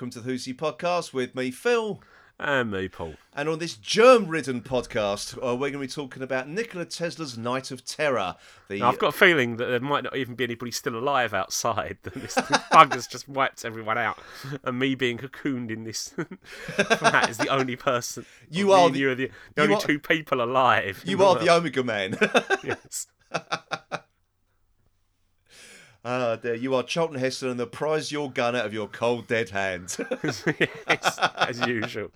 welcome to the Who's He podcast with me, Phil. And me, Paul. And on this germ-ridden podcast, uh, we're going to be talking about Nikola Tesla's Night of Terror. The I've got a feeling that there might not even be anybody still alive outside. That this bug has just wiped everyone out, and me being cocooned in this flat is the only person. You are the- you are the, the only are- two people alive. you are world. the Omega Man. yes. Ah, there you are, Charlton Heston, and the prize your gun out of your cold dead hand. yes, as usual.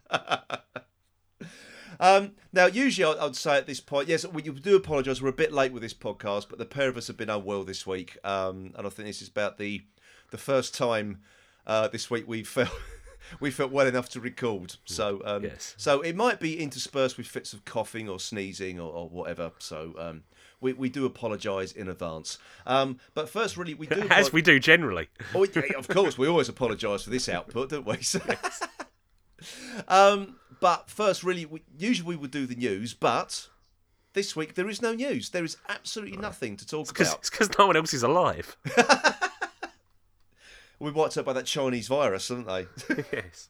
Um, now, usually I- I'd say at this point, yes, we do apologise. We're a bit late with this podcast, but the pair of us have been unwell this week, um, and I think this is about the the first time uh, this week we felt we felt well enough to record. So, um, Yes. so it might be interspersed with fits of coughing or sneezing or, or whatever. So. We, we do apologise in advance. Um, but first, really, we do. As we do generally. Oh, yeah, of course, we always apologise for this output, don't we? So- um, but first, really, we, usually we would do the news, but this week there is no news. There is absolutely nothing to talk Because about. it's because no one else is alive. We wiped out by that Chinese virus, haven't they? yes.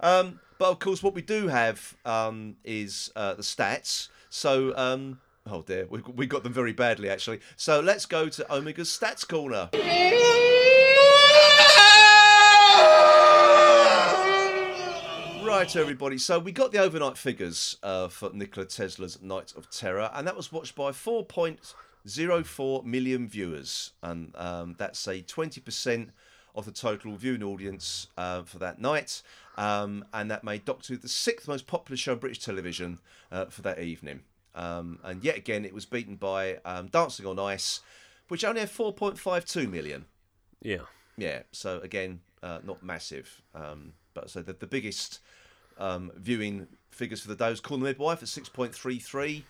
um, but of course, what we do have um, is uh, the stats. So, um, oh dear, we, we got them very badly actually. So let's go to Omega's stats corner. Right, everybody. So we got the overnight figures uh, for Nikola Tesla's Night of Terror, and that was watched by 4.04 million viewers, and um, that's a 20% of the total viewing audience uh, for that night, um, and that made Doctor Who the sixth most popular show on British television uh, for that evening. Um, and yet again, it was beaten by um, Dancing on Ice, which only had 4.52 million. Yeah. Yeah, so again, uh, not massive. Um, but so the, the biggest um, viewing figures for the day was Call the Midwife at 6.33.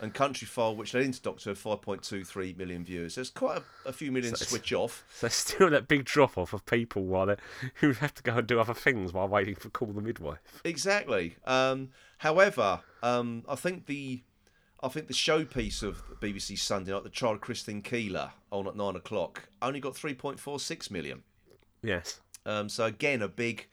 And Countryfile, which led into Doctor, Who, 5.23 million viewers. There's quite a, a few million So switch off. So there's still that big drop off of people while they who have to go and do other things while waiting for call the midwife. Exactly. Um, however, um, I think the I think the showpiece of BBC Sunday night, the trial of Christine Keeler on at nine o'clock, only got 3.46 million. Yes. Um, so again, a big,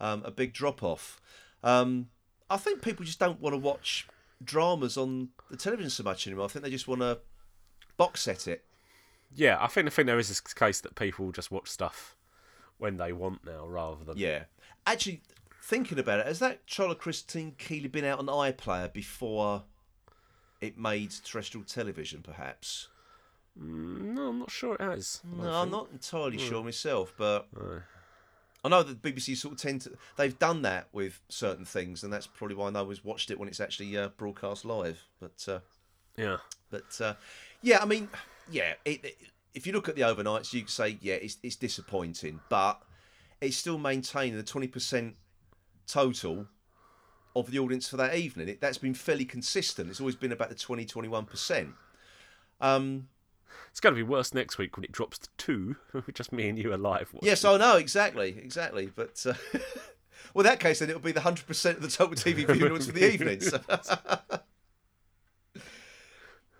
um, a big drop off. Um, I think people just don't want to watch dramas on the television so much anymore. I think they just want to box set it. Yeah, I think I think there is this case that people just watch stuff when they want now rather than Yeah. Actually, thinking about it, has that of Christine Keeler been out on iPlayer before it made terrestrial television? Perhaps. Mm, no, I'm not sure it has. No, I'm not entirely hmm. sure myself, but No. I know that BBC sort of tend to. They've done that with certain things, and that's probably why no one's watched it when it's actually uh, broadcast live. But uh, Yeah. but uh, yeah, I mean, yeah. It, it- if you look at the overnights, you say yeah, it's it's disappointing, but it's still maintaining the twenty percent total of the audience for that evening. It, that's been fairly consistent. It's always been about the 20 21 percent. Um, It's going to be worse next week when it drops to two. just me and you alive. Yes, I know exactly, exactly. But uh, well, in that case, then it'll be the hundred percent of the total TV viewers for the evening. So.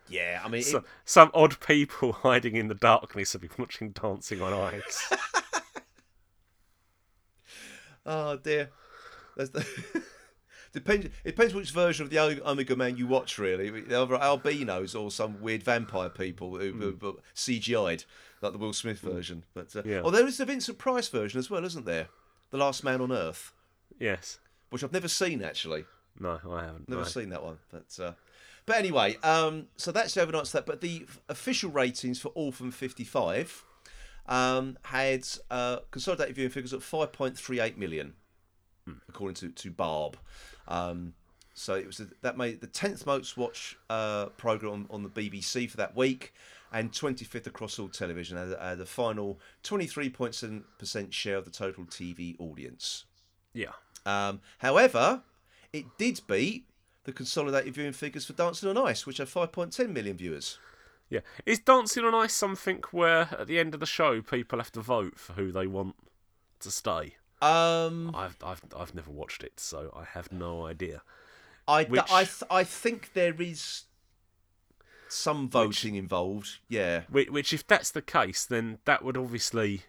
yeah, I mean, it- some odd people hiding in the darkness have been watching Dancing on Ice. oh dear. That's the... Depends. It depends which version of the Omega Man you watch. Really, either albinos or some weird vampire people who, who CGI'd, like the Will Smith version. But uh, Yeah. oh, there is the Vincent Price version as well, isn't there? The Last Man on Earth, yes. which I've never seen actually. No, I haven't. Never no. seen that one, but uh, but anyway, um, so that's the overnight that. But the official ratings for Orphan Fifty Five um, had uh, consolidated viewing figures of five point three eight million, according to to Barb. Um, so it was the, that made the tenth most watched uh, program on, on the BBC for that week, and twenty fifth across all television. Had, had a final twenty three point seven percent share of the total TV audience. Yeah. Um, however, it did beat the consolidated viewing figures for Dancing on Ice, which had 5.10 million viewers. Yeah. Is Dancing on Ice something where at the end of the show people have to vote for who they want to stay? Um, I've I've I've never watched it, so I have no idea. I, Which- I, th- I think there is some voting involved. Yeah. Which, which if that's the case, then that would obviously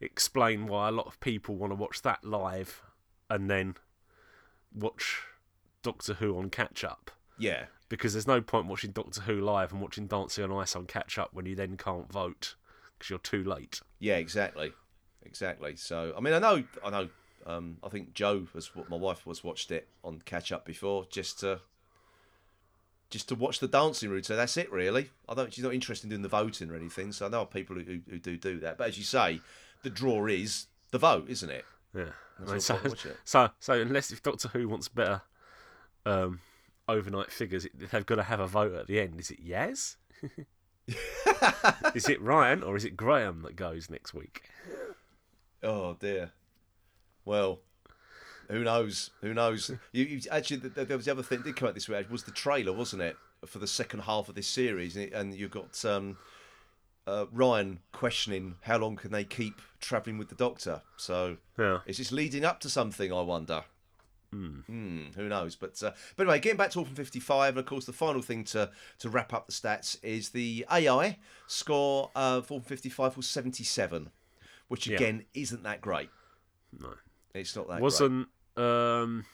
explain why a lot of people want to watch that live and then watch Doctor Who on catch up. Yeah, Because there's no point watching Doctor Who live and watching Dancing on Ice on catch up when you then can't vote because you're too late. yeah, exactly, exactly. So I mean, I know, I know. Um, I think Joe was what my wife was watched it on catch up before just to just to watch the dancing routine. So that's it, really. I don't. She's not interested in doing the voting or anything. So I know people who, who, who do do that. But as you say, the draw is the vote, isn't it? Yeah. I mean, so, it. so, so unless if Doctor Who wants better um, overnight figures, they've got to have a vote at the end. Is it Yaz? is it Ryan or is it Graham that goes next week? Oh dear. Well, who knows? Who knows? You, you actually, th- th- there was the other thing that did come out this week was the trailer, wasn't it, for the second half of this series, and, it- and you got um, uh, Ryan questioning how long can they keep travelling with the Doctor. So Yeah. is this leading up to something? I wonder. Hmm, who knows? But uh, but anyway, getting back to Orphan 55, and of course the final thing to to wrap up the stats is the AI score uh, for Orphan 55 was 77, which Yeah. again isn't that great. No. It's not that. Wasn't um,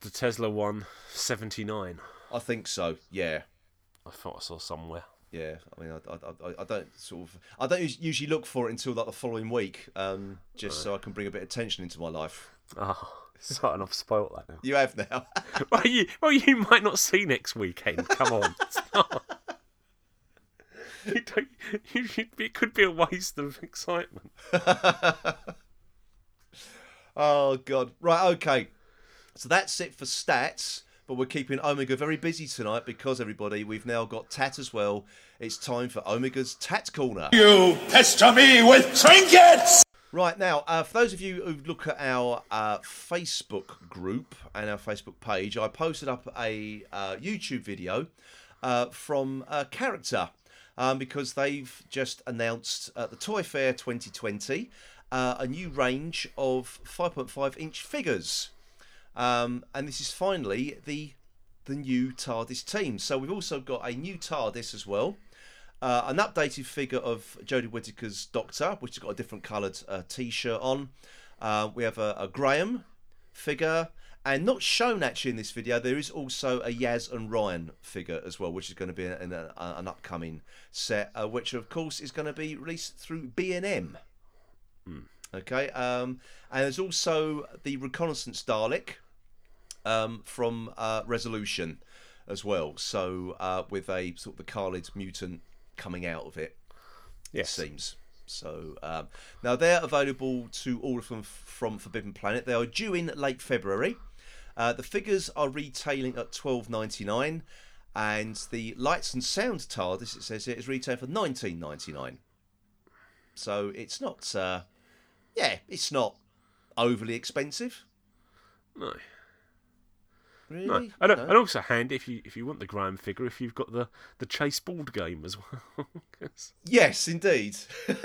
the Tesla one 79? I think so. Yeah, I thought I saw somewhere. yeah. I mean, I, I, I, I don't sort of, I don't usually look for it until like the following week, um, just so I can bring a bit of tension into my life. Oh, starting off spoilt that now. You have now. well, you, well, you might not see next weekend. Come on. It's not- You don't, you, should- it could be a waste of excitement. oh God. Right. Okay. So that's it for stats. But we're keeping Omega very busy tonight because everybody, we've now got Tat as well. It's time for Omega's Tat Corner. You pester me with trinkets! Right now, uh, for those of you who look at our uh, Facebook group and our Facebook page, I posted up a uh, YouTube video uh, from a character um, because they've just announced at the Toy Fair 2020 uh, a new range of 5.5 inch figures. Um, and this is finally the the new TARDIS team. So we've also got a new TARDIS as well. Uh, an updated figure of Jodie Whittaker's Doctor, which has got a different coloured uh, T-shirt on. Uh, we have a, a Graham figure, and not shown actually in this video. There is also a Yaz and Ryan figure as well, which is going to be in a, an upcoming set, uh, which of course is going to be released through B and M. Okay, um, and there's also the reconnaissance Dalek um, from uh, Resolution as well. So uh, with a sort of the Kaled mutant coming out of it, it seems. So um, now they're available to all of them from Forbidden Planet. They are due in late February. Uh, the figures are retailing at twelve ninety nine, and the lights and sound TARDIS it says here is retailing for nineteen ninety nine. So it's not, uh, yeah, it's not overly expensive, No. really. No. And, No? and also handy if you if you want the Graham figure, if you've got the, the Chase board game as well. Yes, indeed.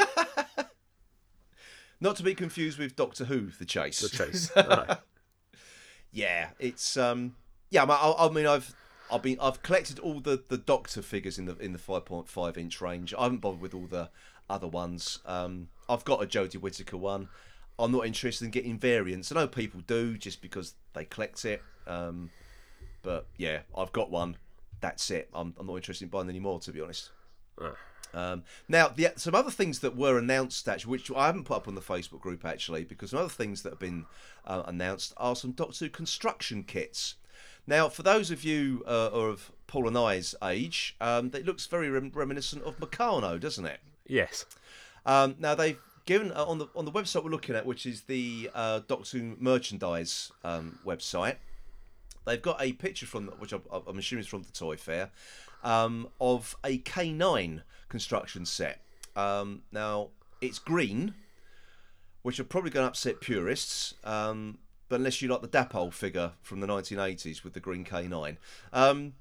Not to be confused with Doctor Who, the chase. the Chase. No. Yeah, it's um, yeah. I, I mean, I've I've been I've collected all the, the Doctor figures in the in the five point five inch range. I haven't bothered with all the other ones. Um, I've got a Jodie Whittaker one. I'm not interested in getting variants. I know people do just because they collect it. Um, but yeah, I've got one. That's it. I'm, I'm not interested in buying any more, to be honest. Ah. Um, now, the, some other things that were announced, actually, which I haven't put up on the Facebook group, actually, because some other things that have been uh, announced are some Doctor Who construction kits. Now, for those of you uh, of Paul and I's age, um, it looks very rem- reminiscent of Meccano, doesn't it? Yes. Um, now they've given uh, on the on the website we're looking at, which is the uh, Doctor Who merchandise um, website. They've got a picture from which I'm, I'm assuming is from the Toy Fair um, of a K9 construction set. Um, now it's green, which are probably going to upset purists. Um, but unless you like the Dapol figure from the 1980s with the green K9, um,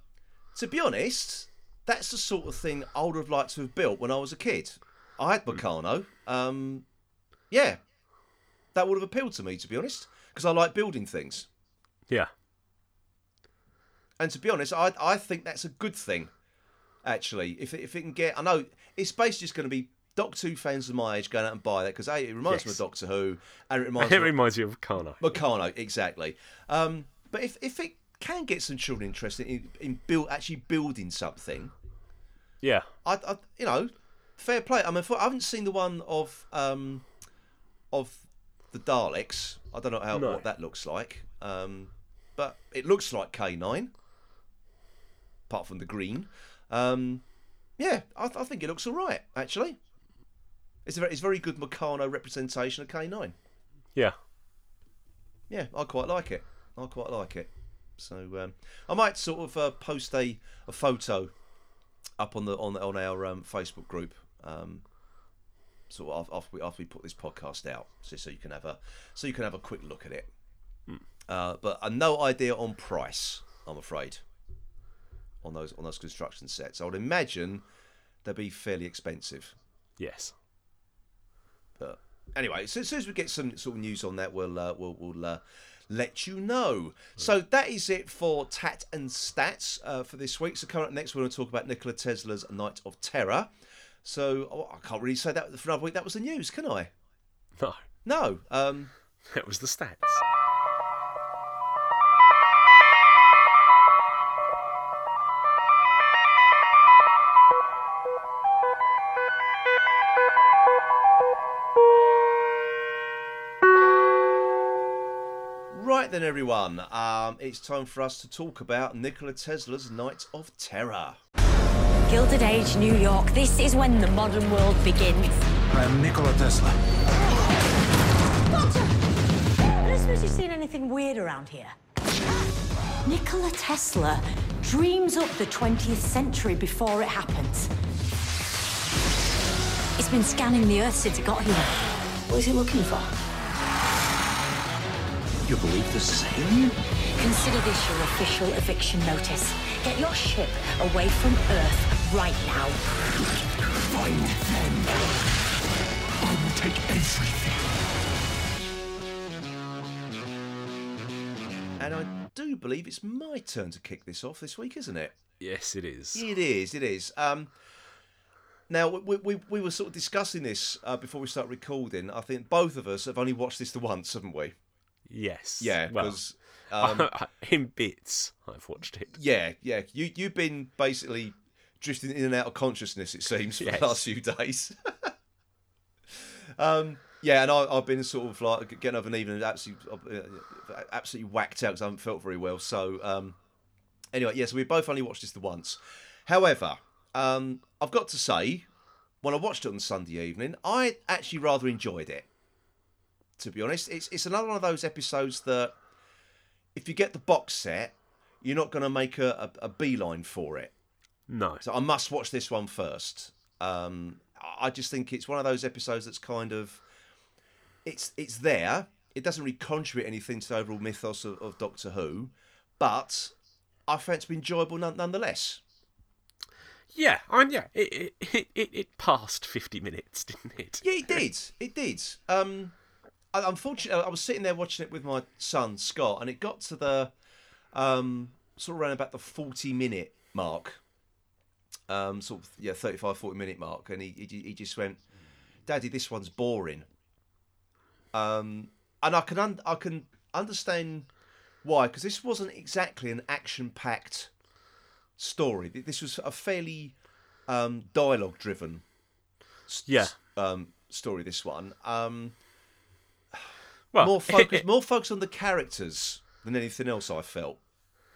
to be honest, that's the sort of thing I would have liked to have built when I was a kid. I had Meccano. Um, yeah, that would have appealed to me, to be honest, because I like building things. Yeah. And to be honest, I I think that's a good thing. Actually, if it, if it can get, I know it's basically just going to be Doctor Who fans of my age going out and buy that because a it reminds me of Doctor Who and it reminds It me of reminds you of Kano. Meccano exactly. Um, but if if it can get some children interested in, in build actually building something, Yeah. I, I you know fair play. I mean I haven't seen the one of um of the Daleks. I don't know how No. what that looks like. Um, but it looks like K nine, apart from the green. Um, yeah, I, I think it looks all right actually. It's a very, it's very good Meccano representation of K nine. Yeah. Yeah, I quite like it. I quite like it. So um, I might sort of uh, post a, a photo up on the on on our um, Facebook group. Um, sort of after we after we put this podcast out, so, so you can have a so you can have a quick look at it. Uh, but uh, no idea on price. I'm afraid on those on those construction sets. I would imagine they'd be fairly expensive. Yes. But anyway, so as soon as we get some sort of news on that, we'll uh, we'll, we'll uh, let you know. So that is it for Tat and Stats uh, for this week. So coming up next, we're going to talk about Nikola Tesla's Night of Terror. So oh, I can't really say that for another week. That was the news, can I? No. No. Um, That was the stats. Right then, everyone. Um, it's time for us to talk about Nikola Tesla's Night of Terror. Gilded Age, New York. This is when the modern world begins. I am Nikola Tesla. Doctor! I don't suppose you've seen anything weird around here. Nikola Tesla dreams up the 20th century before it happens. It's been scanning the Earth since it got here. What is it looking for? You believe this is alien? Consider this your official eviction notice. Get your ship away from Earth right now. Find them. I will take everything. And I do believe it's my turn to kick this off this week, isn't it? Yes, it is. It is. It is. Um, now we, we we were sort of discussing this uh, before we start recording. I think both of us have only watched this the once, haven't we? Yes. Yeah, Well, um, in bits, I've watched it. yeah, yeah. You you've been basically drifting in and out of consciousness. It seems for Yes. the last few days. um, yeah, and I, I've been sort of like getting up an evening absolutely uh, absolutely whacked out because I haven't felt very well. So um, anyway, yes, we both only watched this the once. However, um, I've got to say, when I watched it on Sunday evening, I actually rather enjoyed it. To be honest, it's it's another one of those episodes that if you get the box set, you're not going to make a, a, a beeline for it. No. So I must watch this one first. Um, I I just think it's one of those episodes that's kind of it's it's there. It doesn't really contribute anything to the overall mythos of, of Doctor Who, but I found it to be enjoyable none, nonetheless. Yeah, and yeah, it, it, it, it, it passed 50 minutes, didn't it? Yeah, it did. It did. Um, I, unfortunately, I was sitting there watching it with my son Scott, and it got to the um, sort of around about the forty minute mark, um, sort of yeah, 35, 40 minute mark, and he he, he just went, "Daddy, this one's boring." Um, and I can un- I can understand why because this wasn't exactly an action packed story. This was a fairly um, dialogue driven Yeah. um, story. This one, um, Well, more focus, more focus on the characters than anything else. I felt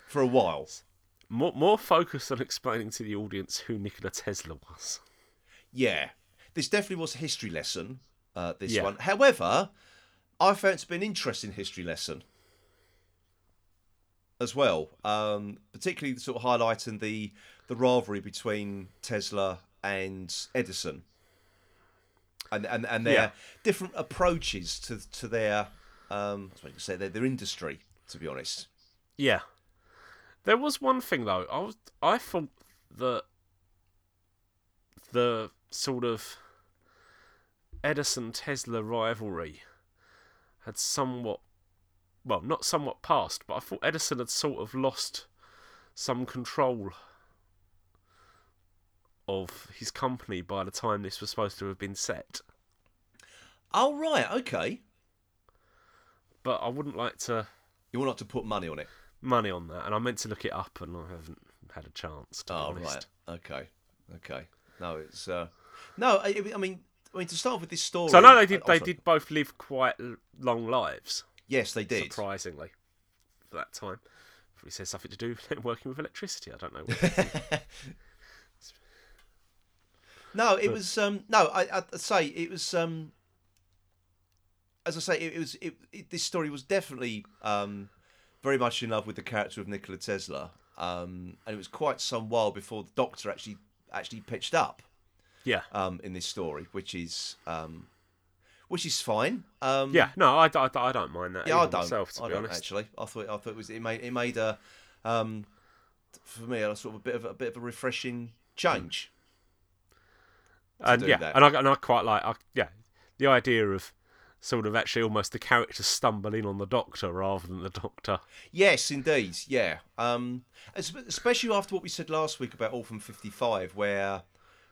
for a while. more, more focus on explaining to the audience who Nikola Tesla was. Yeah, this definitely was a history lesson. Uh, this Yeah. one, however, I found it to be an interesting history lesson as well. Um, particularly sort of highlighting the the rivalry between Tesla and Edison, and and, and their Yeah. different approaches to to their um, I suppose you say their, their industry. To be honest, Yeah. There was one thing though. I was I thought that the sort of Edison Tesla rivalry had somewhat well, not somewhat passed, but I thought Edison had sort of lost some control of his company by the time this was supposed to have been set. Oh right, okay. But I wouldn't like to You want not to put money on it. money on that, and I meant to look it up, and I haven't had a chance. To Oh right, okay, okay. No, it's uh, no. I, I mean, I mean to start with this story. So I know they did. They did both live quite long lives, Yes, they did. surprisingly, for that time. Probably says something to do with working with electricity. I don't know. No, it was um no, I I'd say it was um as I say it, was it, it this story was definitely um very much in love with the character of Nikola Tesla. Um and it was quite some while before the doctor actually actually pitched up yeah, um in this story, which is um which is fine. Um yeah. No, I, I, I don't mind that. yeah, I don't myself, to I be don't honest. actually. I thought I thought it was it made it made a um for me a sort of a bit of a bit of a refreshing change. And yeah, that. and I and I quite like I, yeah the idea of sort of actually almost the character stumbling on the doctor rather than the doctor. Yes, indeed. Yeah. Um, especially after what we said last week about Orphan 55, where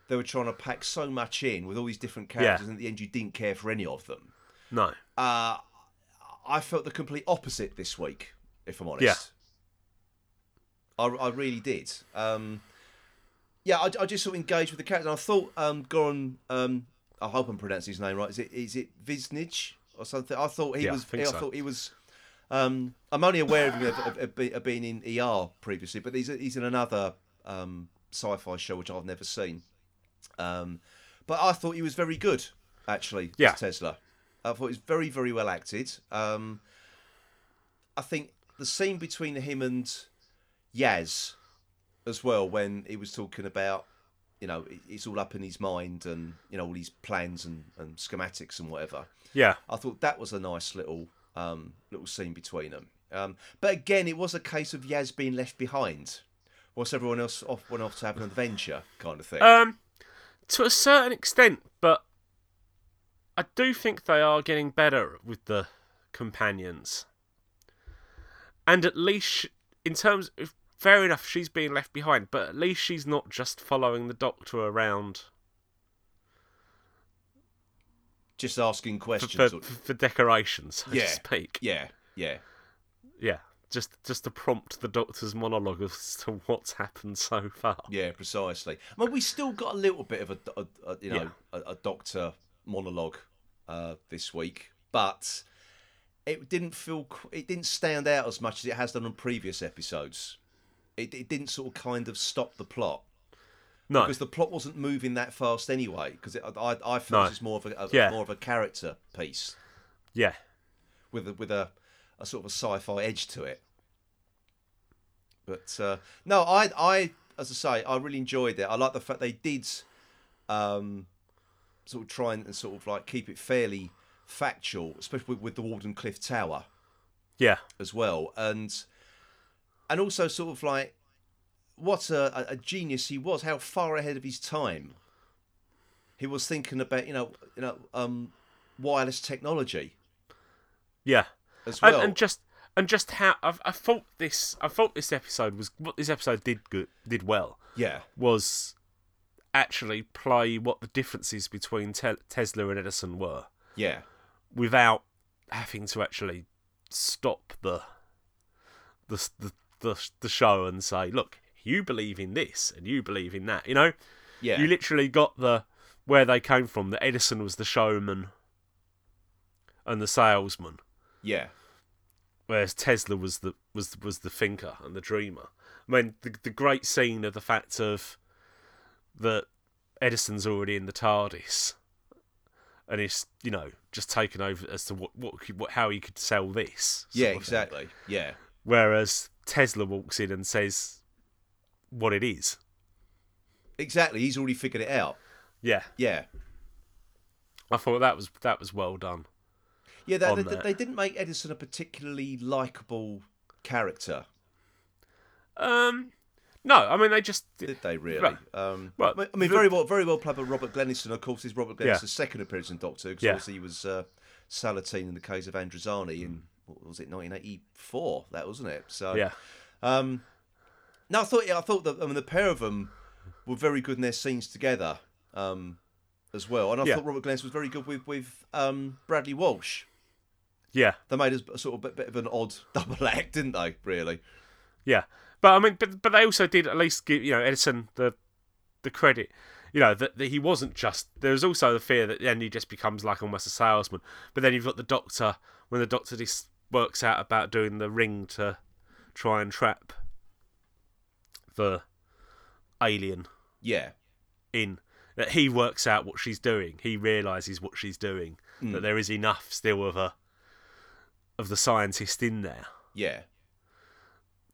they were trying to pack so much in with all these different characters, and at the end you didn't care for any of them. No, Uh, I felt the complete opposite this week, if I'm honest. Yeah. I, I really did. Um, yeah, I, I just sort of engaged with the character. And I thought um, Goran, um, I hope I'm pronouncing his name right. Is it is it Visnjic or something? I thought he Yeah, I was. I so. thought he was. Um, I'm only aware of him of, of, of, being in ER previously, but he's he's in another um, sci-fi show which I've never seen. Um, but I thought he was very good, actually. Yeah. Tesla. I thought he was very very well acted. Um, I think the scene between him and Yaz, as well, when he was talking about, you know, it's all up in his mind and you know all these plans and, and schematics and whatever. yeah, I thought that was a nice little um, little scene between them. Um, but again, it was a case of Yaz being left behind, whilst everyone else off went off to have an adventure, kind of thing. um, to a certain extent, but I do think they are getting better with the companions, and at least in terms of fair enough, she's being left behind, but at least she's not just following the doctor around Just asking questions. for, or- for decorations, so yeah, to speak. yeah, yeah. Yeah, just just to prompt the doctor's monologue as to what's happened so far. Yeah, precisely. I mean, we still got a little bit of a, a, a- you know a, a doctor monologue uh, this week, but it didn't feel it didn't stand out as much as it has done on previous episodes. It, it didn't sort of kind of stop the plot No, because the plot wasn't moving that fast anyway. Because I, I, I felt No. it's more of a, a Yeah. more of a character piece yeah, with a, with a, a sort of a sci-fi edge to it. But uh, no, I, I, as I say, I really enjoyed it. I like the fact they did um, sort of try and sort of like keep it fairly factual, especially with, with the Wardenclyffe Tower yeah, as well, and and also sort of like what a, a- genius he was, how far ahead of his time he was thinking about, you know, you know, um, wireless technology yeah. as And, well. and just and just how I, I thought this I thought this episode was what this episode did good did well yeah, was actually play what the differences between Te- Tesla and Edison were yeah. without having to actually stop the the the the, the show and say, look, you believe in this and you believe in that. You know, Yeah. you literally got the where they came from. That Edison was the showman and the salesman, Yeah, whereas Tesla was the was was the thinker and the dreamer. I mean, the the great scene of the fact of that Edison's already in the TARDIS, and he's you know just taken over as to what what, what how he could sell this. yeah, thing. exactly. Yeah, Whereas Tesla walks in and says what it is. exactly. He's already figured it out. Yeah, Yeah, I thought that was that was well done. yeah. They, they, they didn't make Edison a particularly likable character, Um, no, I mean they just did they? Really? Right. Um, Well, I mean, very well, very well played by Robert Glenister. Of course, is Robert Yeah. Second appearance in Doctor Who. Because Yeah. obviously he was uh, Salateen in the Caves of Androzani in what was it, 1984? That wasn't it? So yeah, Um, no, I thought yeah, I thought that I mean the pair of them were very good in their scenes together um, as well. And I Yeah. thought Robert Glenn was very good with with um, Bradley Walsh. Yeah, They made us a sort of bit, bit of an odd double act, didn't they? Really? yeah. But I mean, but but they also did at least give you know Edison the the credit. You know that, that he wasn't just. There was also the fear that then he just becomes like almost a salesman. But then you've got the doctor when the doctor just works out about doing the ring to try and trap the alien Yeah. in that he works out what she's doing. He realizes what she's doing. That hmm. there is enough still of a of the scientist in there Yeah.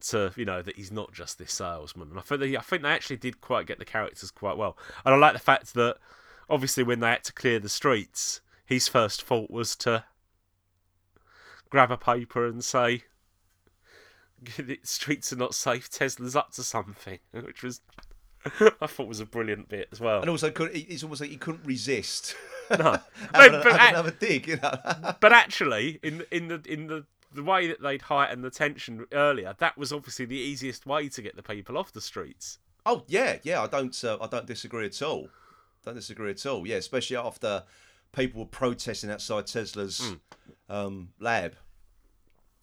to you know that he's not just this salesman. And I think they, I think they actually did quite get the characters quite well. And I like the fact that obviously when they had to clear the streets, his first thought was to grab a paper and say. "The Streets are not safe. Tesla's up to something, which was I thought was a brilliant bit as well. And also, could, it's almost like he couldn't resist No, having, but, another dig. You know? but actually, in in the in the the way that they'd heightened the tension earlier, that was obviously the easiest way to get the people off the streets. oh yeah, yeah. I don't. Uh, I don't disagree at all. Don't disagree at all. Yeah, especially after people were protesting outside Tesla's Hmm. Um, lab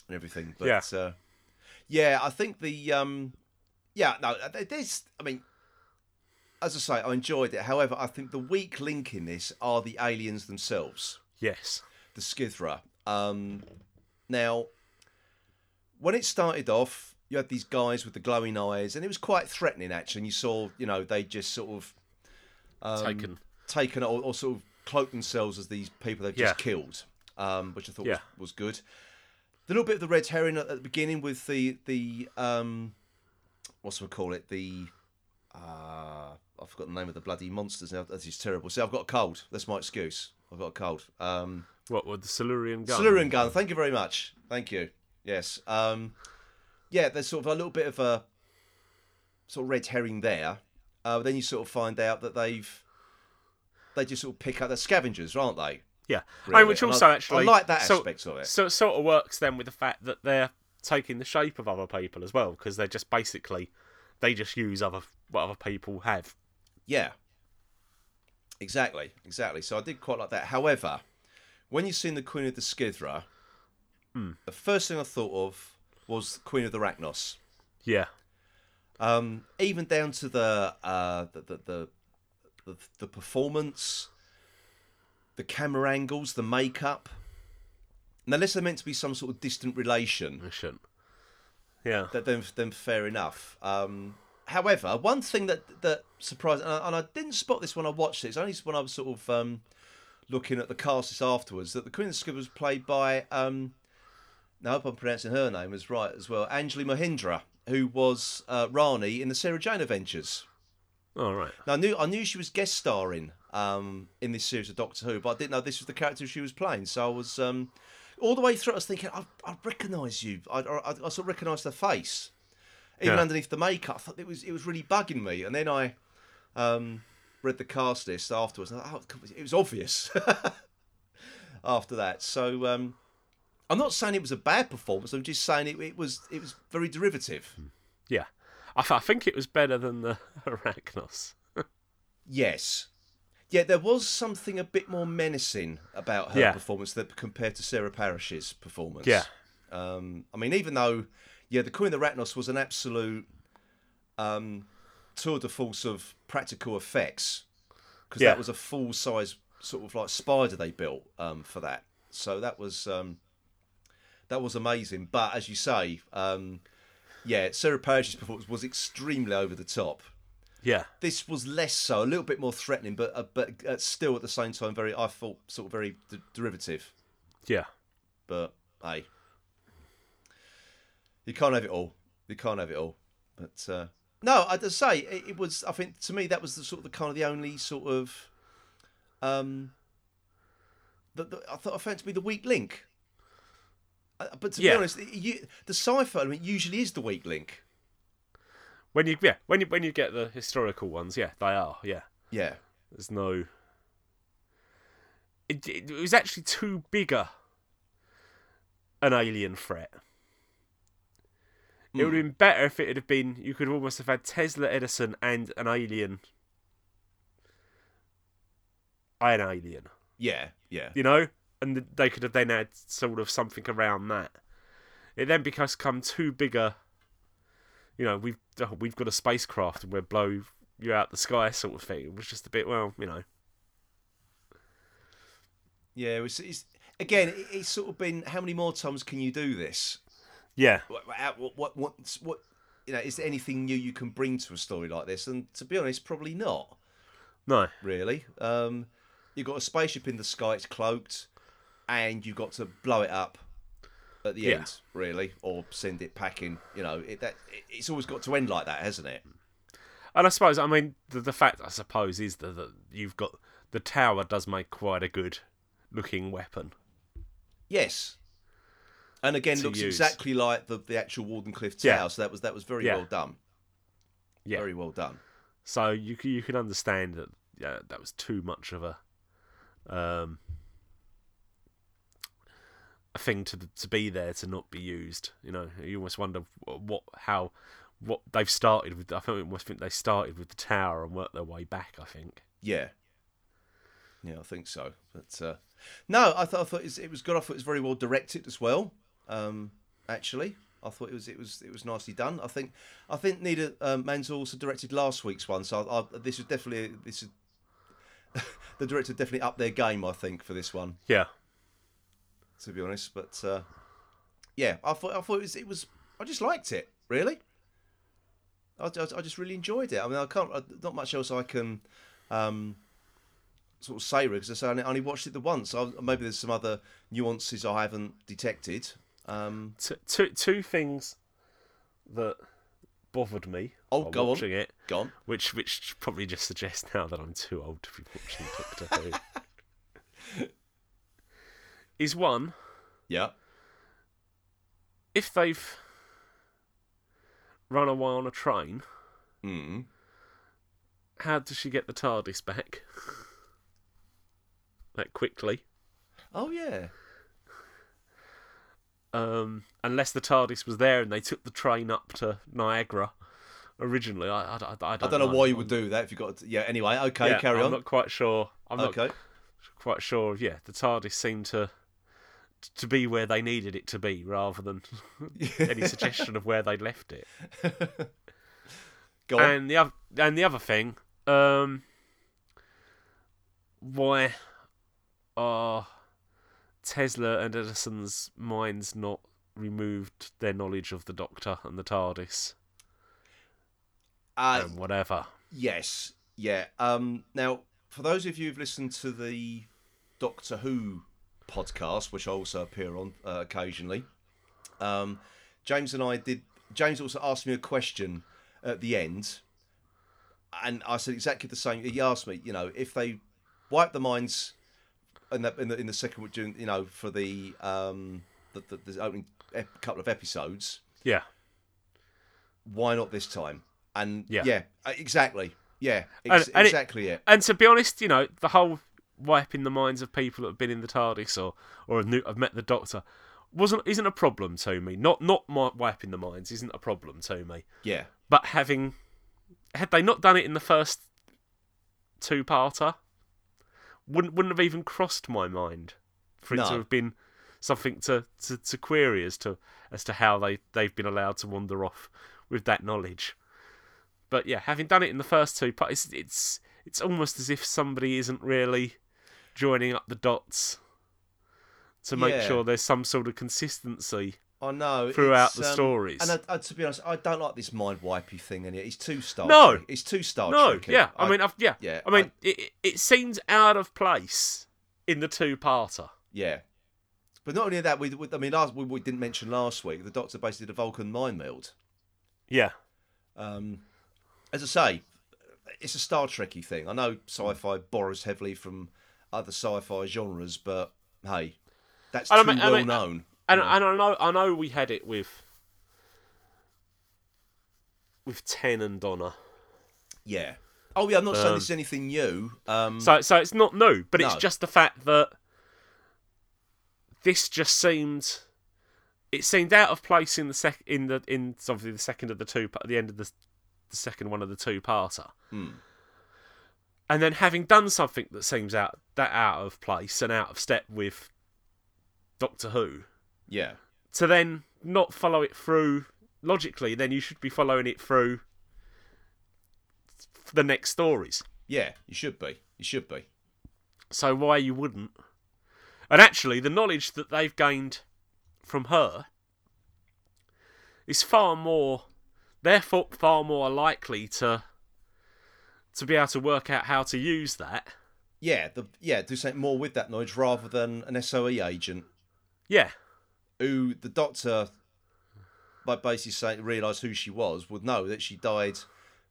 and everything. But Yeah. uh, yeah, I think the um, yeah no, there's. I mean, as I say, I enjoyed it. However, I think the weak link in this are the aliens themselves. Yes. the Skithra. Um, now, when it started off, you had these guys with the glowing eyes, and it was quite threatening. Actually, and you saw, you know, they just sort of um, Taken. taken or, or sort of cloaked themselves as these people they've just Yeah. killed, um, which I thought Yeah. was, was good. The little bit of the red herring at, the beginning with the the um, what's we call it the uh, I forgot the name of the bloody monsters now. That is terrible. See, I've got a cold. That's my excuse. I've got a cold. Um, What with the Silurian gun? Silurian gun. Thank you very much. Thank you. Yes. Um, yeah, there's sort of a little bit of a sort of red herring there. Uh, then you sort of find out that they've they just sort of pick up the scavengers, aren't they? Yeah. I mean, which And I- also I like that so- aspect of it. So it sort of works then with the fact that they're taking the shape of other people as well, because they're just basically they just use other what other people have. Yeah. Exactly. Exactly. So I did quite like that. However, when you've seen the Queen of the Skithra, the first thing I thought of was Queen of the Racnoss. Yeah. um, even down to the, uh, the, the the the the performance, the camera angles, the makeup. Now, unless they're meant to be some sort of distant relation, I shouldn't. Yeah. that then then fair enough. Um, however, one thing that that surprised, and I, and I didn't spot this when I watched it. It's only when I was sort of um, looking at the cast afterwards that the Queen of the Skid was played by. Um, now, I hope I'm pronouncing her name as right as well. Anjli Mohindra, who was uh, Rani in the Sarah Jane Adventures. All right. Now, I knew I knew she was guest starring um, in this series of Doctor Who, but I didn't know this was the character she was playing. So I was um, all the way through. I was thinking, I, I recognise you. I, I, I sort of recognised the face, even Yeah. underneath the makeup. I thought it was it was really bugging me. And then I um, read the cast list afterwards. Thought, oh, it was obvious after that. So um, I'm not saying it was a bad performance. I'm just saying it, it was it was very derivative. Yeah. I, th- I think it was better than the Arachnos. Yes. Yeah, there was something a bit more menacing about her Yeah. performance that compared to Sarah Parish's performance. Yeah. Um, I mean, even though, yeah, the Queen of the Racnoss was an absolute um, tour de force of practical effects because Yeah. that was a full size sort of like spider they built um, for that. So that was um, that was amazing. But as you say, um, yeah, Sarah Parish's performance was extremely over the top Yeah. this was less so, a little bit more threatening, but uh, but uh, still at the same time very, I thought, sort of very d- derivative. Yeah. But hey, you can't have it all. You can't have it all. But uh, no, I just say it, it was. I think to me that was the sort of the kind of the only sort of um. That that I thought I found to be the weak link. Uh, but to Yeah. be honest, you, the sci-fi element usually is the weak link. When you yeah when you when you get the historical ones, yeah, they are. Yeah. Yeah. There's no. It, it was actually too bigger an alien threat. It hmm. would have been better if it had been. You could almost have had Tesla, Edison, and an alien. An alien, Yeah, yeah. you know, and they could have then had sort of something around that. It then becomes come too bigger. You know, we've oh, we've got a spacecraft and we'll blow you out the sky, sort of thing. It was just a bit well, you know. Yeah, it's, it's again. It, it's sort of been. How many more times can you do this? Yeah, What, what, what, what, what you know? Is there anything new you can bring to a story like this? And to be honest, probably not. no, Really, um, you've got a spaceship in the sky. It's cloaked, and you've got to blow it up at the Yeah. end, really, or send it packing. You know, it, that it, it's always got to end like that, hasn't it? And I suppose, I mean, the, the fact, I suppose, is that, that you've got the tower does make quite a good looking weapon. Yes. And again, looks use. exactly like the, the actual Wardenclyffe Tower. Yeah. So that was that was very Yeah. well done. Yeah. Very well done. So you you can understand that yeah, that was too much of a um, a thing to to be there to not be used. You know, you almost wonder what how what they've started with. I think almost think they started with the tower and worked their way back. I think. Yeah. Yeah, I think so. But uh, no, I thought I thought it was, good. I thought it was very well directed as well. Um, actually, I thought it was it was it was nicely done. I think I think Nida um, also directed last week's one, so I, I, this is definitely this is the director definitely up their game. I think for this one. Yeah. To be honest. But uh, yeah, I thought I thought it was, it was I just liked it really. I, I, I just really enjoyed it. I mean, I can't uh, not much else I can um, sort of say because I say I only- watched it the once. I, maybe there's some other nuances I haven't detected. Um, T- two two things that bothered me Oh, while go on. watching it, gone. which which probably just suggests now that I'm too old to be watching Doctor Who. Is one Yeah. if they've run away on a train, Mm. how does she get the TARDIS back? that quickly. Oh yeah. Um, unless the TARDIS was there and they took the train up to Niagara originally. I, I, I, I don't, I don't know why you would do that if you got. To, yeah. Anyway. Okay. Yeah, carry I'm on. not quite sure. I'm not okay. quite sure. Yeah, the TARDIS seemed to to be where they needed it to be, rather than any suggestion of where they'd left it. Go on. And the other and the other thing, um, why are Tesla and Edison's minds not removed their knowledge of the Doctor and the TARDIS Uh, and whatever? Yes, yeah. Um, now, for those of you who've listened to the Doctor Who podcast, which I also appear on uh, occasionally, um, James and I did. James also asked me a question at the end, and I said exactly the same. He asked me, you know, if they wipe the minds in the in the, in the second, during, you know, for the um, the, the, the opening ep- couple of episodes, Yeah, why not this time? And Yeah. yeah, exactly. Yeah, ex- and it- exactly it. and to be honest, you know, the whole wiping the minds of people that have been in the TARDIS or or have, knew, have met the Doctor wasn't isn't a problem to me. Not not my, wiping the minds isn't a problem to me. Yeah, But having had they not done it in the first two parter, wouldn't wouldn't have even crossed my mind for it to have been something to, to, to query as to as to how they, they've been allowed to wander off with that knowledge. But yeah, having done it in the first two parts, it's it's, it's almost as if somebody isn't really joining up the dots to make Yeah. sure there's some sort of consistency. I know. Throughout it's, the um, stories. And I, I, to be honest, I don't like this mind wipey thing. And it's too Star No. Trek. It's too Star No, Trek. yeah, I, mean, I've, yeah, yeah, I mean, it, it- it seems out of place in the two-parter. yeah. But not only that, we, we I mean, last we, we didn't mention last week. The Doctor basically did a Vulcan mind meld. Yeah, Um, as I say, it's a Star Trekky thing. I know sci-fi borrows heavily from other sci-fi genres, but hey, that's I too mean- I well mean- known. and and I know I know we had it with with Ten and Donna. Yeah. Oh yeah, I'm not saying Um, this is anything new. Um, So so it's not new, but it's just the fact that this just seemed it seemed out of place in the sec in the in obviously the second of the two at the end of the the second one of the two parter. And then having done something that seems out that out of place and out of step with Doctor Who, Yeah. to then not follow it through logically, then you should be following it through the next stories. Yeah, you should be. You should be. So why you wouldn't? And actually, the knowledge that they've gained from her is far more, therefore, far more likely to to be able to work out how to use that. Yeah, the yeah, do something more with that knowledge rather than an SOE agent Yeah, who the doctor, by basically saying realised who she was, would know that she died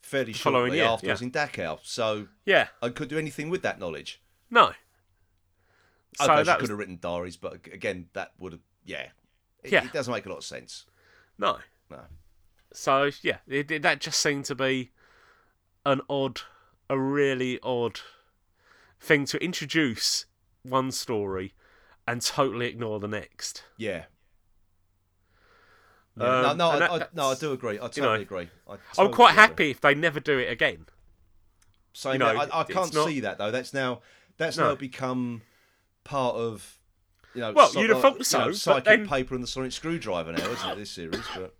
fairly Following shortly year, afterwards yeah. in Dachau. So yeah, I could do anything with that knowledge. no. So okay, she could was, have written diaries, but again, that would have yeah. It, Yeah. it doesn't make a lot of sense. no. No. So yeah, it, it- that just seemed to be an odd, a really odd thing to introduce one story and totally ignore the next. Yeah. No, Um, no, and I, that- I, no, I do agree. I know, totally agree. I I'm totally quite agree. happy if they never do it again. So you know, I, I can't not- see that though. That's now that's No. now become part of you know. Well, so- you'd have uh, thought you know, so, psychic then- paper and the sonic screwdriver now, isn't it? This series, but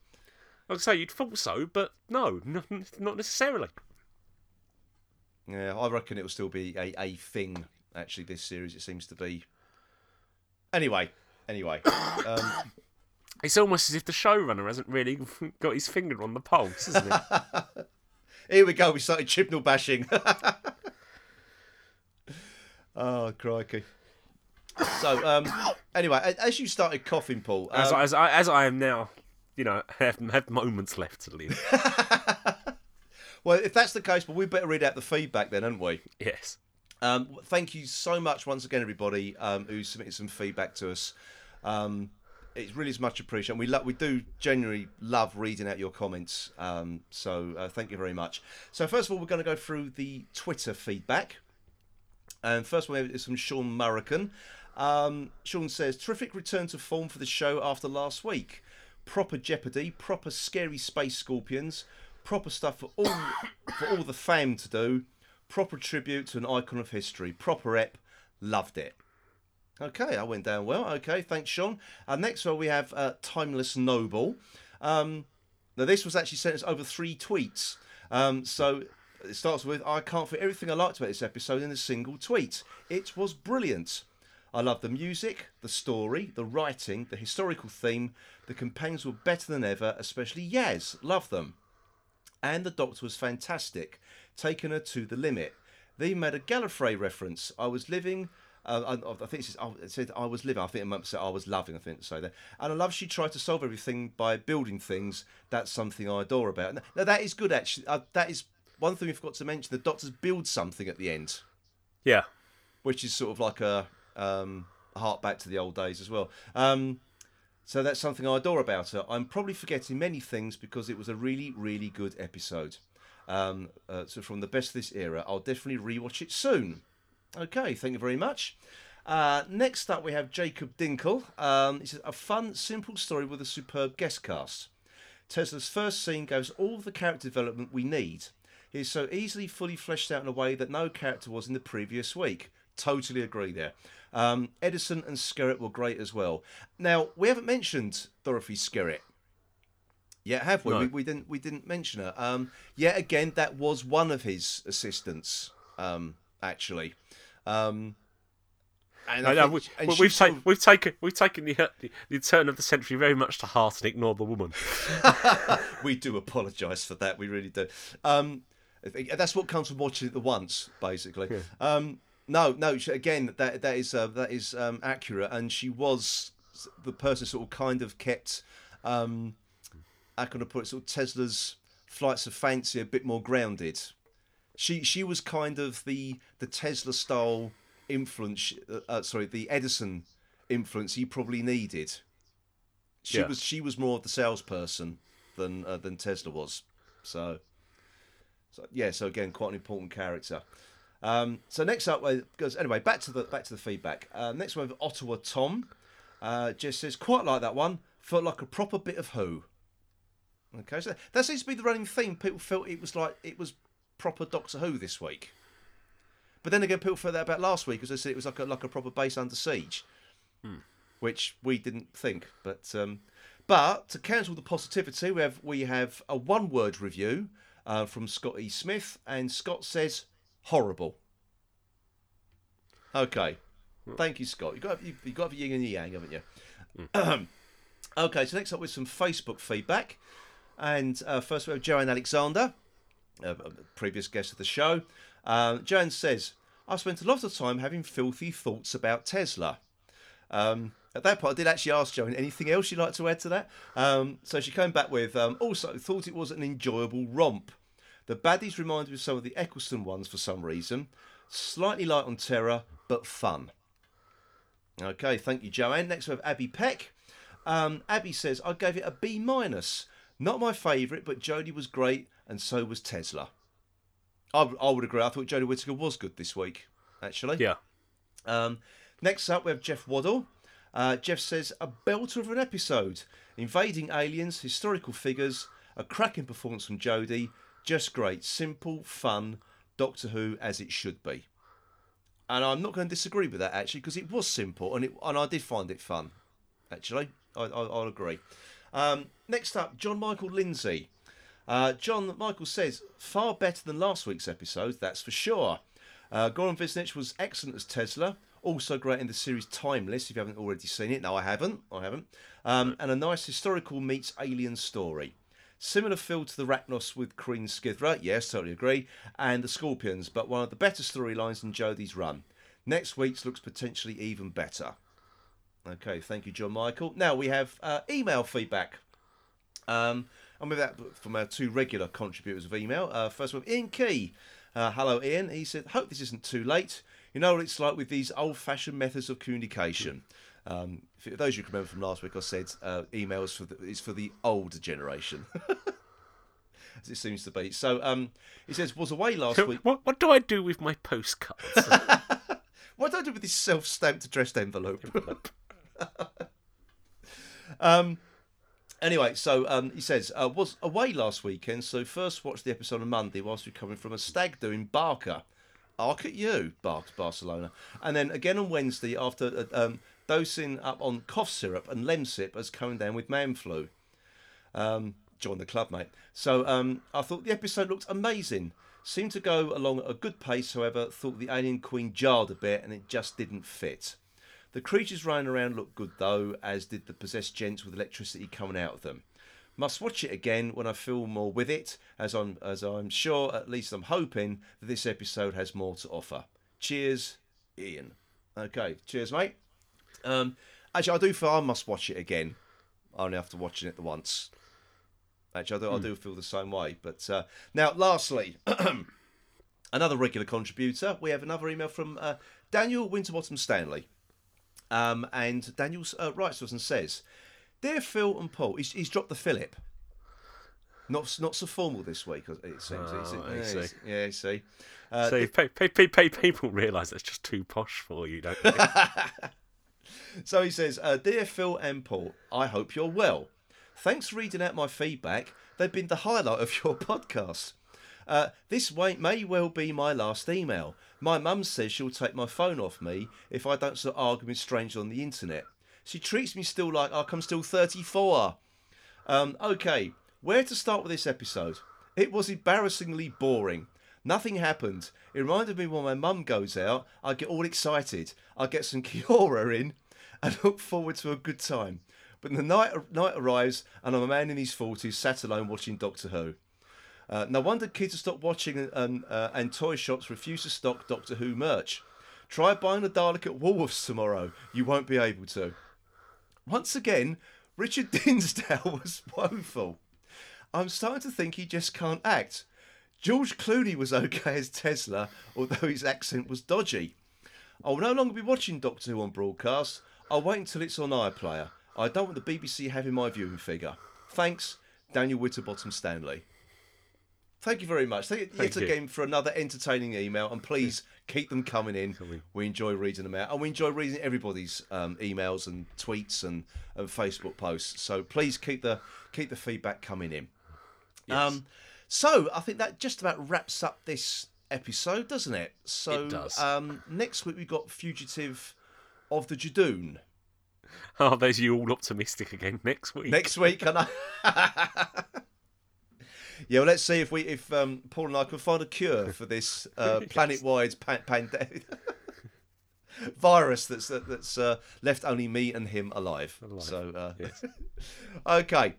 Like I say, you'd thought so, but no, n- not necessarily. Yeah, I reckon it will still be a, a thing. Actually, this series it seems to be. Anyway, anyway, um, It's almost as if the showrunner hasn't really got his finger on the pulse, isn't it? here we go. We started chibnall bashing. oh crikey! So um, anyway, as you started coughing, Paul, as, um, as, I, as I am now, you know, have, have moments left to live. Well, if that's the case, well, we better read out the feedback then, haven't we? yes. Um, thank you so much once again, everybody um, who submitted some feedback to us. Um, it really is much appreciated. We lo- we do genuinely love reading out your comments. Um, so uh, thank you very much. So first of all, we're going to go through the Twitter feedback. And first one is from Sean Murrican. Um, Sean says, "Terrific return to form for the show after last week. Proper Jeopardy, proper scary space scorpions, proper stuff for all for all the fam to do. Proper tribute to an icon of history. Proper ep. Loved it." Okay, I went down well. Okay, thanks, Sean. Uh, next one we have uh, Timeless Noble. Um, now this was actually sent us over three tweets. Um, so it starts with I can't fit everything I liked about this episode in a single tweet. It was brilliant. I love the music, the story, the writing, the historical theme. The companions were better than ever, especially Yaz. Love them. And the Doctor was fantastic, taking her to the limit. They made a Gallifrey reference. I was living. Uh, I, I think it, says, oh, it said I was living. I think it might say I was loving. I think say that. And I love she tried to solve everything by building things. That's something I adore about. Now that is good actually. Uh, that is one thing we forgot to mention. The Doctors build something at the end Yeah. which is sort of like a um, heart back to the old days as well. Um, so that's something I adore about her. I'm probably forgetting many things because it was a really, really good episode. Um, uh, so from the best of this era, I'll definitely rewatch it soon. Okay, thank you very much. Uh, next up, we have Jacob Dinkle. Um, says a fun, simple story with a superb guest cast. Tesla's first scene gives all the character development we need. He is so easily fully fleshed out in a way that no character was in the previous week. Totally agree there. Um, Edison and Skerritt were great as well. Now we haven't mentioned Dorothy Skerritt yet, have we? No. we? We didn't. We didn't mention her. Um, yet again, that was one of his assistants. Um, actually. Um, and I No, no, think- we, she we've, sort ta- of- we've taken we've taken the, uh, the the turn of the century very much to heart and ignored the woman. we do apologise for that. We really do. Um, that's what comes from watching it the once, basically. Um, no, no. she- Again, that that is uh, that is um, accurate, and she was the person sort of kind of kept. Um, how can I put it? Sort of Tesla's flights of fancy a bit more grounded. She she was kind of the the Tesla style influence. Uh, uh, sorry, the Edison influence he probably needed. She Yeah. was she was more of the salesperson than uh, than Tesla was. So, so yeah. So again, quite an important character. Um, so next up, goes anyway. Back to the back to the feedback. Uh, next one, with Ottawa Tom. Uh, just says quite like that one. felt like a proper bit of Who. Okay, so that seems to be the running theme. People felt it was like it was proper Doctor Who this week. But then again, people felt that about last week, as I said, it was like a like a proper base under siege, which we didn't think. But um, but to cancel the positivity, we have we have a one word review uh, from Scott E. Smith, and Scott says horrible. Okay, thank you, Scott. You got you, you got the yin and the yang, haven't you? okay, so next up with some Facebook feedback, and uh, first we have Joanne Alexander uh, a previous guest of the show. Um, Joanne says, I spent a lot of time having filthy thoughts about Tesla. Um, at that point, I did actually ask Joanne anything else you'd like to add to that. Um, so she came back with, um, also thought it was an enjoyable romp. The baddies reminded me of some of the Eccleston ones for some reason. Slightly light on terror, but fun. Okay, thank you, Joanne. Next we have Abby Peck. Um, Abby says, I gave it a B minus. Not my favourite, but Jodie was great, and so was Tesla. I would agree. I thought Jodie Whittaker was good this week, actually. Yeah. Um, next up, we have Jeff Waddle. Uh, Jeff says, a belter of an episode. Invading aliens, historical figures, a cracking performance from Jodie. Just great. Simple, fun, Doctor Who as it should be. And I'm not going to disagree with that, actually, because it was simple and, it, and I did find it fun, actually. I, I, I'll agree. Um, next up, John Michael Lindsay. Uh, John Michael says, far better than last week's episode, that's for sure. Uh, Goran Visnjic was excellent as Tesla, also great in the series Timeless, if you haven't already seen it. No, I haven't. I haven't. Um, and a nice historical meets alien story. Similar feel to the Racnoss with Queen Skithra, yes, totally agree, and the Scorpions, but one of the better storylines in Jodie's run. Next week's looks potentially even better. Okay, thank you, John Michael. Now we have uh, email feedback. Um, and with that, from our two regular contributors of email. Uh, first one, Ian Key. Uh, hello, Ian. He said, Hope this isn't too late. You know what it's like with these old fashioned methods of communication. Um, for those you can remember from last week, I said uh, emails for the, is for the older generation. As it seems to be. So um, he says, Was away last week. What, what do I do with my postcards? What do I do with this self stamped addressed envelope? um, anyway, so um, he says, uh, was away last weekend, so first watched the episode on Monday whilst recovering from a stag do in Barca. Arc at you, barked Barcelona. And then again on Wednesday after uh, um, dosing up on cough syrup and Lemsip as coming down with man flu. Um, join the club, mate. So um, I thought the episode looked amazing. Seemed to go along at a good pace, however, thought the alien queen jarred a bit and it just didn't fit. The creatures running around looked good though, as did the possessed gents with electricity coming out of them. Must watch it again when I feel more with it, as I'm as I'm sure, at least I'm hoping, that this episode has more to offer. Cheers, Ian. Okay, cheers, mate. Um, actually, I do feel I must watch it again, only after watching it the once. Actually, I do, I do feel the same way. But uh, now, lastly, another regular contributor. We have another email from uh, Daniel Winterbottom Stanley. Um, and Daniel uh, writes to us and says, Dear Phil and Paul, he's, he's dropped the Philip. Not not so formal this week, it seems. Oh, yeah, see. yeah, see. Uh, so pay, pay, pay, pay, people realise that's just too posh for you, don't they? So he says, uh, Dear Phil and Paul, I hope you're well. Thanks for reading out my feedback. They've been the highlight of your podcast. Uh, this may well be my last email. My mum says she'll take my phone off me if I don't start arguing with strangers on the internet. She treats me still like like I'm still 34. Um, okay, where to start with this episode? It was embarrassingly boring. Nothing happened. It reminded me when my mum goes out, I get all excited. I get some Kia-Ora in and look forward to a good time. But the night night arrives and I'm a man in his 40s sat alone watching Doctor Who. Uh, no wonder kids have stopped watching and, uh, and toy shops refuse to stock Doctor Who merch. Try buying a Dalek at Woolworths tomorrow. You won't be able to. Once again, Richard Dinsdale was woeful. I'm starting to think he just can't act. George Clooney was okay as Tesla, although his accent was dodgy. I will no longer be watching Doctor Who on broadcast. I'll wait until it's on iPlayer. I don't want the BBC having my viewing figure. Thanks, Daniel Winterbottom Stanley. Thank you very much. Thank you Thank yet you. again for another entertaining email, and please keep them coming in. Coming. We enjoy reading them out, and we enjoy reading everybody's um, emails and tweets and, and Facebook posts. So please keep the keep the feedback coming in. Um, so I think that just about wraps up this episode, doesn't it? So It does. Um, next week we've got Fugitive of the Judoon. Oh, there's you all optimistic again next week. Next week, and I. Yeah, well, let's see if we if um, Paul and I can find a cure for this uh, planet-wide pa- pandemic virus that's that, that's uh, left only me and him alive. So, uh, Yes. okay.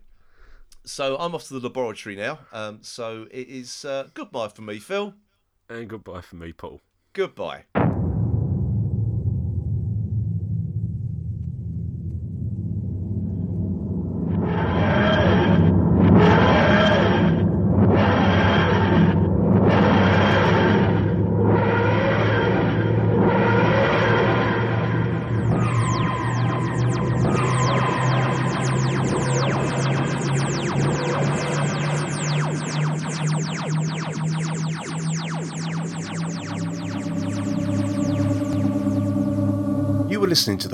So I'm off to the laboratory now. Um, so it is uh, goodbye for me, Phil. And goodbye for me, Paul. Goodbye.